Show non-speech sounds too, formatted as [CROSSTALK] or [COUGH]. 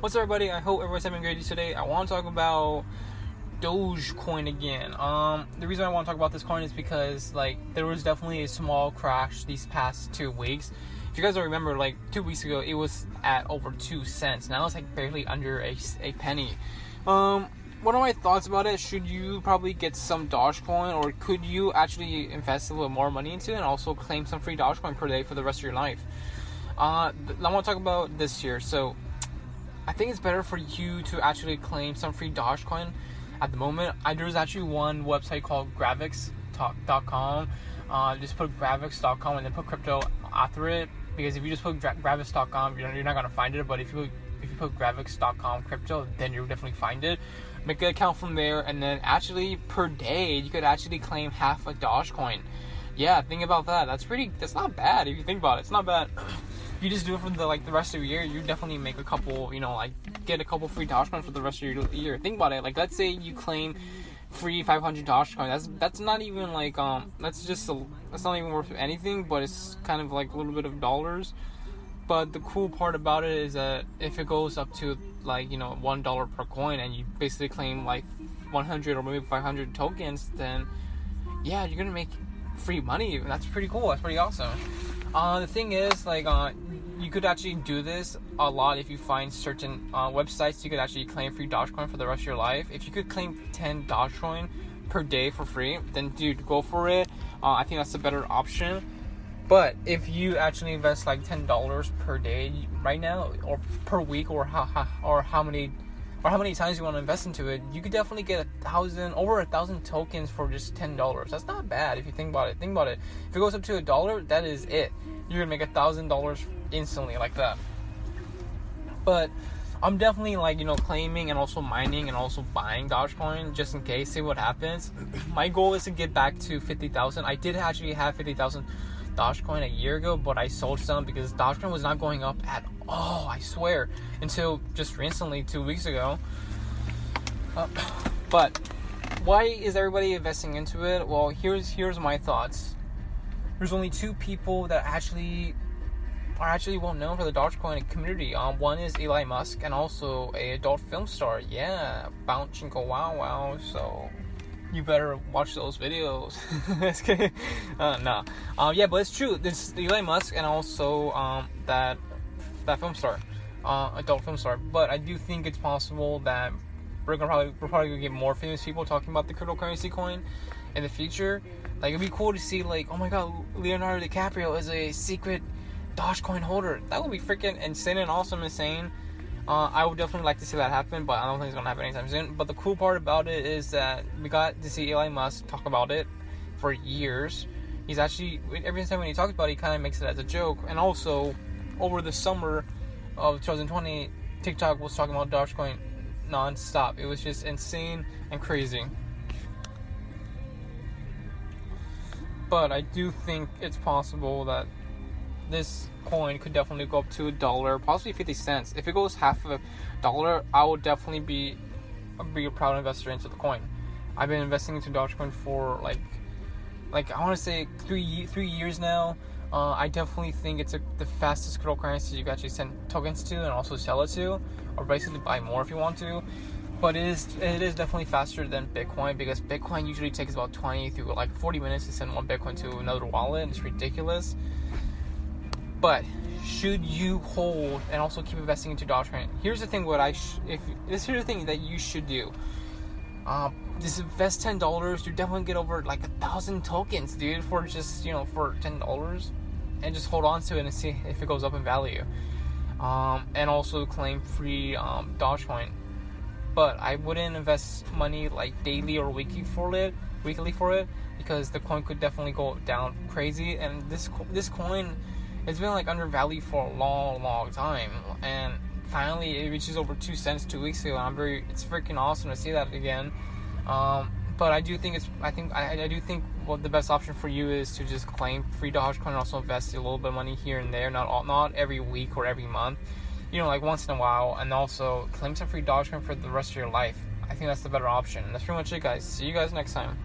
What's up, everybody? I hope everyone's having a great day today. I want to talk about Dogecoin again. Um, the reason I want to talk about this coin is because like there was definitely a small crash these past two weeks. If you guys don't remember, like two weeks ago, it was at over two cents. Now it's like barely under a, a penny. Um, what are my thoughts about it? Should you probably get some Dogecoin, or could you actually invest a little more money into it and also claim some free Dogecoin per day for the rest of your life? Uh, I want to talk about this year. So I think it's better for you to actually claim some free Dogecoin at the moment. I, there's actually one website called Gravix.com. Uh, just put Gravix.com and then put crypto after it because if you just put Gra- Gravix.com, you're, you're not gonna find it. But if you if you put Gravix.com crypto, then you'll definitely find it. Make an account from there, and then actually per day you could actually claim half a Dogecoin. Yeah, think about that. That's pretty. That's not bad if you think about it. It's not bad. You just do it for the like the rest of the year, you definitely make a couple, you know, like get a couple free Dogecoin for the rest of your year. Think about it. Like let's say you claim free 500 Dogecoin. That's that's not even like um that's just a, that's not even worth anything, but it's kind of like a little bit of dollars. But the cool part about it is that if it goes up to like you know one dollar per coin, and you basically claim like 100 or maybe 500 tokens, then yeah, you're gonna make free money. That's pretty cool. That's pretty awesome. Uh, the thing is, like, uh, you could actually do this a lot if you find certain uh, websites. You could actually claim free Dogecoin for the rest of your life. If you could claim 10 Dogecoin per day for free, then dude, go for it. Uh, I think that's a better option. But if you actually invest like ten dollars per day right now, or per week, or how, how or how many or how many times you want to invest into it, you could definitely get a thousand, over a thousand tokens for just ten dollars. That's not bad if you think about it. Think about it. If it goes up to a dollar, that is it. You're gonna make a thousand dollars instantly like that. But I'm definitely like you know claiming and also mining and also buying Dogecoin just in case. See what happens. My goal is to get back to fifty thousand. I did actually have fifty thousand Dogecoin a year ago, but I sold some because Dogecoin was not going up at all. I swear until just recently, two weeks ago. Uh, but why is everybody investing into it? Well, here's here's my thoughts. There's only two people that actually are actually well known for the Dogecoin community. Um, one is Elon Musk and also a adult film star. Yeah, bounce go wow wow. So you better watch those videos. [LAUGHS] Kidding. Uh, nah. Um, yeah, but it's true. This Elon Musk and also um, that that film star, uh, adult film star. But I do think it's possible that we're gonna probably we're probably gonna get more famous people talking about the cryptocurrency coin in the future. Like it'd be cool to see like, oh my god, Leonardo DiCaprio is a secret Dogecoin holder. That would be freaking insane and awesome, insane. Uh, I would definitely like to see that happen, but I don't think it's gonna happen anytime soon. But the cool part about it is that we got to see Elon Musk talk about it for years. He's actually every time when he talks about it, he kind of makes it as a joke. And also, over the summer of 2020, TikTok was talking about Dogecoin non-stop. It was just insane and crazy. But I do think it's possible that this coin could definitely go up to a dollar, possibly 50 cents. If it goes half of a dollar, I would definitely be be a proud investor into the coin. I've been investing into Dogecoin for like like I want to say three three years now. Uh, I definitely think it's a, the fastest cryptocurrency you can actually send tokens to and also sell it to, or basically buy more if you want to. But it is it is definitely faster than Bitcoin because Bitcoin usually takes about 20 through like 40 minutes to send one Bitcoin to another wallet, it's ridiculous. But should you hold and also keep investing into Dogecoin? Here's the thing: what I sh- if this here's the thing that you should do. Um, just invest ten dollars. You definitely get over like a thousand tokens, dude, for just you know for ten dollars, and just hold on to it and see if it goes up in value. Um, and also claim free um, Dogecoin. But I wouldn't invest money like daily or weekly for it, weekly for it, because the coin could definitely go down crazy. And this this coin it's been like undervalued for a long, long time, and finally it reaches over two cents two weeks ago. I'm very, it's freaking awesome to see that again. Um, but I do think it's, I think, I, I do think what the best option for you is to just claim free Dogecoin and also invest a little bit of money here and there, not all, not every week or every month, you know, like once in a while, and also claim some free Dogecoin for the rest of your life. I think that's the better option. And that's pretty much it, guys. See you guys next time.